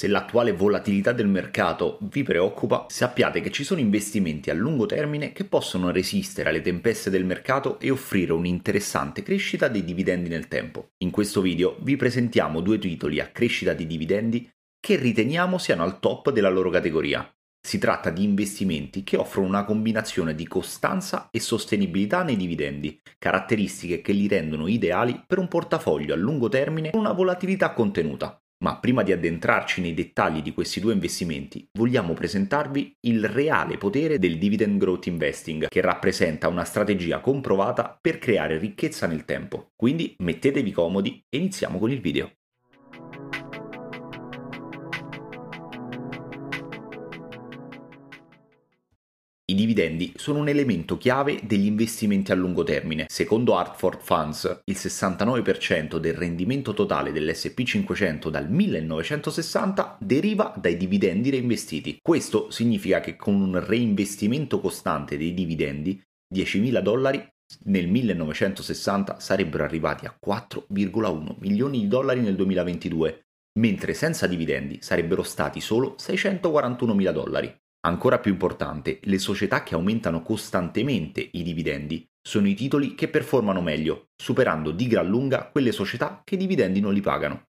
Se l'attuale volatilità del mercato vi preoccupa, sappiate che ci sono investimenti a lungo termine che possono resistere alle tempeste del mercato e offrire un'interessante crescita dei dividendi nel tempo. In questo video vi presentiamo due titoli a crescita di dividendi che riteniamo siano al top della loro categoria. Si tratta di investimenti che offrono una combinazione di costanza e sostenibilità nei dividendi, caratteristiche che li rendono ideali per un portafoglio a lungo termine con una volatilità contenuta. Ma prima di addentrarci nei dettagli di questi due investimenti, vogliamo presentarvi il reale potere del dividend growth investing, che rappresenta una strategia comprovata per creare ricchezza nel tempo. Quindi mettetevi comodi e iniziamo con il video. I dividendi sono un elemento chiave degli investimenti a lungo termine. Secondo Hartford Funds, il 69% del rendimento totale dell'SP 500 dal 1960 deriva dai dividendi reinvestiti. Questo significa che con un reinvestimento costante dei dividendi, 10.000 dollari nel 1960 sarebbero arrivati a 4,1 milioni di dollari nel 2022, mentre senza dividendi sarebbero stati solo 641 mila dollari. Ancora più importante, le società che aumentano costantemente i dividendi sono i titoli che performano meglio, superando di gran lunga quelle società che i dividendi non li pagano.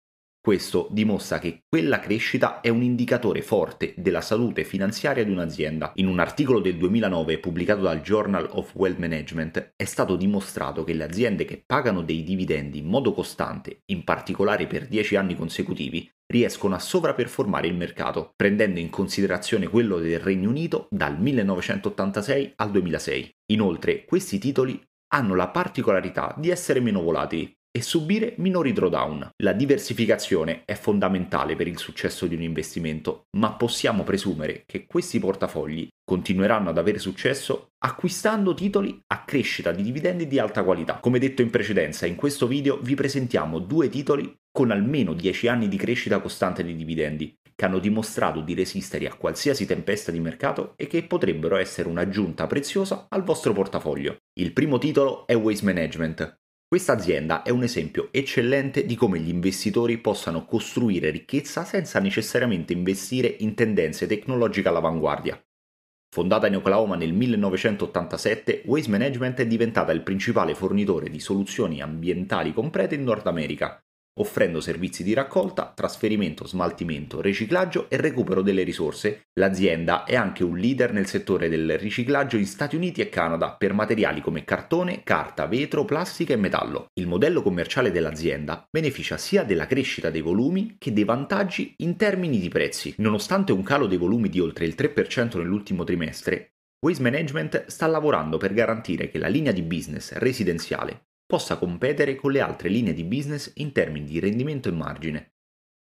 Questo dimostra che quella crescita è un indicatore forte della salute finanziaria di un'azienda. In un articolo del 2009 pubblicato dal Journal of Wealth Management è stato dimostrato che le aziende che pagano dei dividendi in modo costante, in particolare per 10 anni consecutivi, riescono a sovraperformare il mercato, prendendo in considerazione quello del Regno Unito dal 1986 al 2006. Inoltre, questi titoli hanno la particolarità di essere meno volatili, e subire minori drawdown. La diversificazione è fondamentale per il successo di un investimento, ma possiamo presumere che questi portafogli continueranno ad avere successo acquistando titoli a crescita di dividendi di alta qualità. Come detto in precedenza, in questo video vi presentiamo due titoli con almeno 10 anni di crescita costante di dividendi, che hanno dimostrato di resistere a qualsiasi tempesta di mercato e che potrebbero essere un'aggiunta preziosa al vostro portafoglio. Il primo titolo è Waste Management, questa azienda è un esempio eccellente di come gli investitori possano costruire ricchezza senza necessariamente investire in tendenze tecnologiche all'avanguardia. Fondata in Oklahoma nel 1987, Waste Management è diventata il principale fornitore di soluzioni ambientali complete in Nord America, offrendo servizi di raccolta, trasferimento, smaltimento, riciclaggio e recupero delle risorse. L'azienda è anche un leader nel settore del riciclaggio in Stati Uniti e Canada per materiali come cartone, carta, vetro, plastica e metallo. Il modello commerciale dell'azienda beneficia sia della crescita dei volumi che dei vantaggi in termini di prezzi. Nonostante un calo dei volumi di oltre il 3% nell'ultimo trimestre, Waste Management sta lavorando per garantire che la linea di business residenziale possa competere con le altre linee di business in termini di rendimento e margine.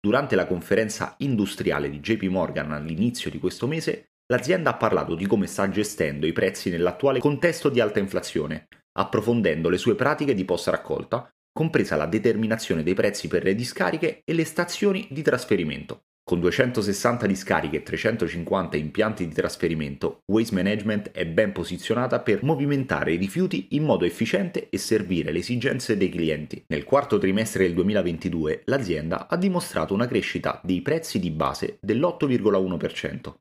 Durante la conferenza industriale di JP Morgan all'inizio di questo mese, l'azienda ha parlato di come sta gestendo i prezzi nell'attuale contesto di alta inflazione, approfondendo le sue pratiche di post raccolta, compresa la determinazione dei prezzi per le discariche e le stazioni di trasferimento. Con 260 discariche e 350 impianti di trasferimento, Waste Management è ben posizionata per movimentare i rifiuti in modo efficiente e servire le esigenze dei clienti. Nel quarto trimestre del 2022 l'azienda ha dimostrato una crescita dei prezzi di base dell'8,1%,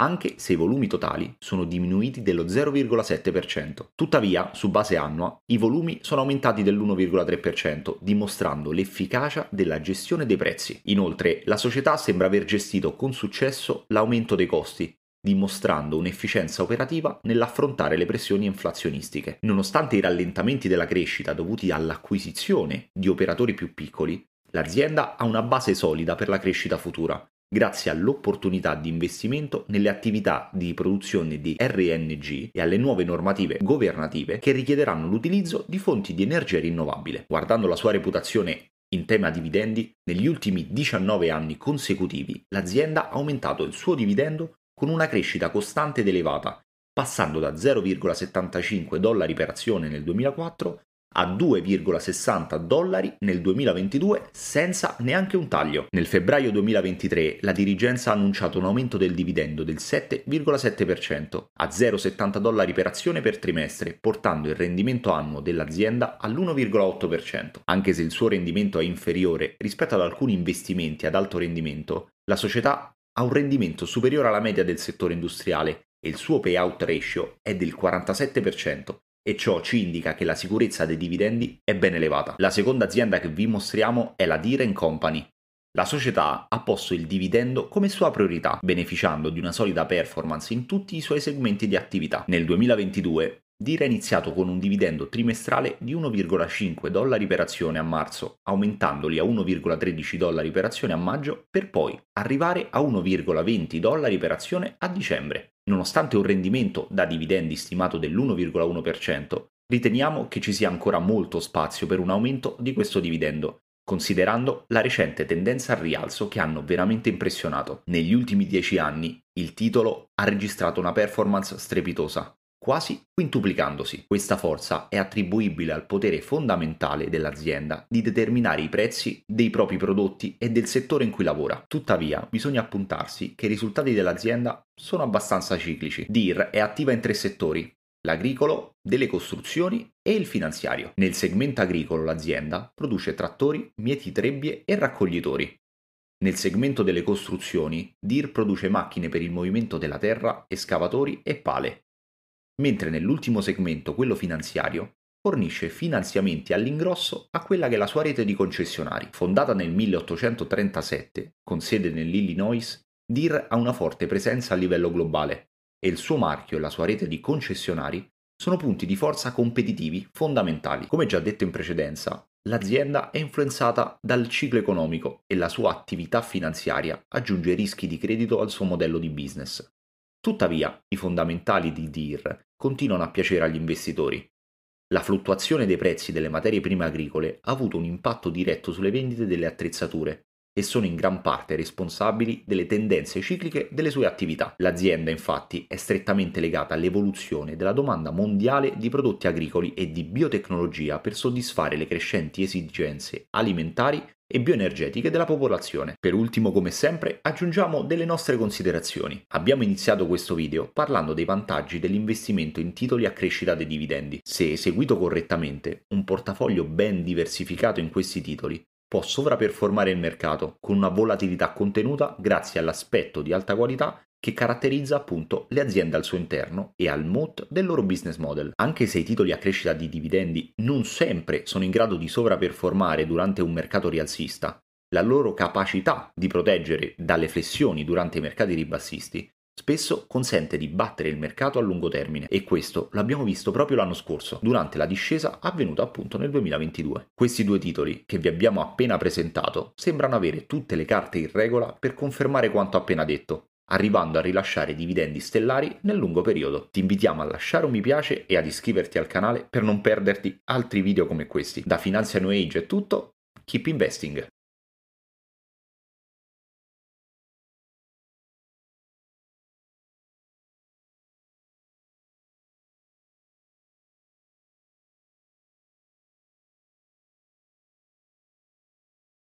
anche se i volumi totali sono diminuiti dello 0,7%. Tuttavia, su base annua, i volumi sono aumentati dell'1,3%, dimostrando l'efficacia della gestione dei prezzi. Inoltre, la società sembra aver gestito con successo l'aumento dei costi, dimostrando un'efficienza operativa nell'affrontare le pressioni inflazionistiche. Nonostante i rallentamenti della crescita dovuti all'acquisizione di operatori più piccoli, l'azienda ha una base solida per la crescita futura grazie all'opportunità di investimento nelle attività di produzione di RNG e alle nuove normative governative che richiederanno l'utilizzo di fonti di energia rinnovabile. Guardando la sua reputazione in tema dividendi, negli ultimi 19 anni consecutivi l'azienda ha aumentato il suo dividendo con una crescita costante ed elevata, passando da 0,75 dollari per azione nel 2004 a 2,60 dollari nel 2022 senza neanche un taglio. Nel febbraio 2023 la dirigenza ha annunciato un aumento del dividendo del 7,7% a 0,70 dollari per azione per trimestre, portando il rendimento annuo dell'azienda all'1,8%. Anche se il suo rendimento è inferiore rispetto ad alcuni investimenti ad alto rendimento, la società ha un rendimento superiore alla media del settore industriale e il suo payout ratio è del 47%, e ciò ci indica che la sicurezza dei dividendi è ben elevata. La seconda azienda che vi mostriamo è la Deere Company. La società ha posto il dividendo come sua priorità, beneficiando di una solida performance in tutti i suoi segmenti di attività. Nel 2022 Deere ha iniziato con un dividendo trimestrale di 1,5 dollari per azione a marzo, aumentandoli a 1,13 dollari per azione a maggio, per poi arrivare a 1,20 dollari per azione a dicembre. Nonostante un rendimento da dividendi stimato dell'1,1%, riteniamo che ci sia ancora molto spazio per un aumento di questo dividendo, considerando la recente tendenza al rialzo che hanno veramente impressionato. Negli ultimi dieci anni il titolo ha registrato una performance strepitosa, quasi quintuplicandosi. Questa forza è attribuibile al potere fondamentale dell'azienda di determinare i prezzi dei propri prodotti e del settore in cui lavora. Tuttavia, bisogna appuntarsi che i risultati dell'azienda sono abbastanza ciclici. DIR è attiva in tre settori, l'agricolo, delle costruzioni e il finanziario. Nel segmento agricolo l'azienda produce trattori, mieti trebbie e raccoglitori. Nel segmento delle costruzioni, DIR produce macchine per il movimento della terra, escavatori e pale mentre nell'ultimo segmento, quello finanziario, fornisce finanziamenti all'ingrosso a quella che è la sua rete di concessionari. Fondata nel 1837, con sede nell'Illinois, DIR ha una forte presenza a livello globale e il suo marchio e la sua rete di concessionari sono punti di forza competitivi fondamentali. Come già detto in precedenza, l'azienda è influenzata dal ciclo economico e la sua attività finanziaria aggiunge rischi di credito al suo modello di business. Tuttavia, i fondamentali di DIR continuano a piacere agli investitori. La fluttuazione dei prezzi delle materie prime agricole ha avuto un impatto diretto sulle vendite delle attrezzature e sono in gran parte responsabili delle tendenze cicliche delle sue attività. L'azienda infatti è strettamente legata all'evoluzione della domanda mondiale di prodotti agricoli e di biotecnologia per soddisfare le crescenti esigenze alimentari e bioenergetiche della popolazione. Per ultimo, come sempre, aggiungiamo delle nostre considerazioni. Abbiamo iniziato questo video parlando dei vantaggi dell'investimento in titoli a crescita dei dividendi. Se eseguito correttamente, un portafoglio ben diversificato in questi titoli può sovraperformare il mercato con una volatilità contenuta grazie all'aspetto di alta qualità che caratterizza appunto le aziende al suo interno e al moat del loro business model. Anche se i titoli a crescita di dividendi non sempre sono in grado di sovraperformare durante un mercato rialzista, la loro capacità di proteggere dalle flessioni durante i mercati ribassisti spesso consente di battere il mercato a lungo termine e questo l'abbiamo visto proprio l'anno scorso, durante la discesa avvenuta appunto nel 2022. Questi due titoli che vi abbiamo appena presentato sembrano avere tutte le carte in regola per confermare quanto appena detto, arrivando a rilasciare dividendi stellari nel lungo periodo. Ti invitiamo a lasciare un mi piace e ad iscriverti al canale per non perderti altri video come questi. Da Finanzia New Age è tutto, keep investing!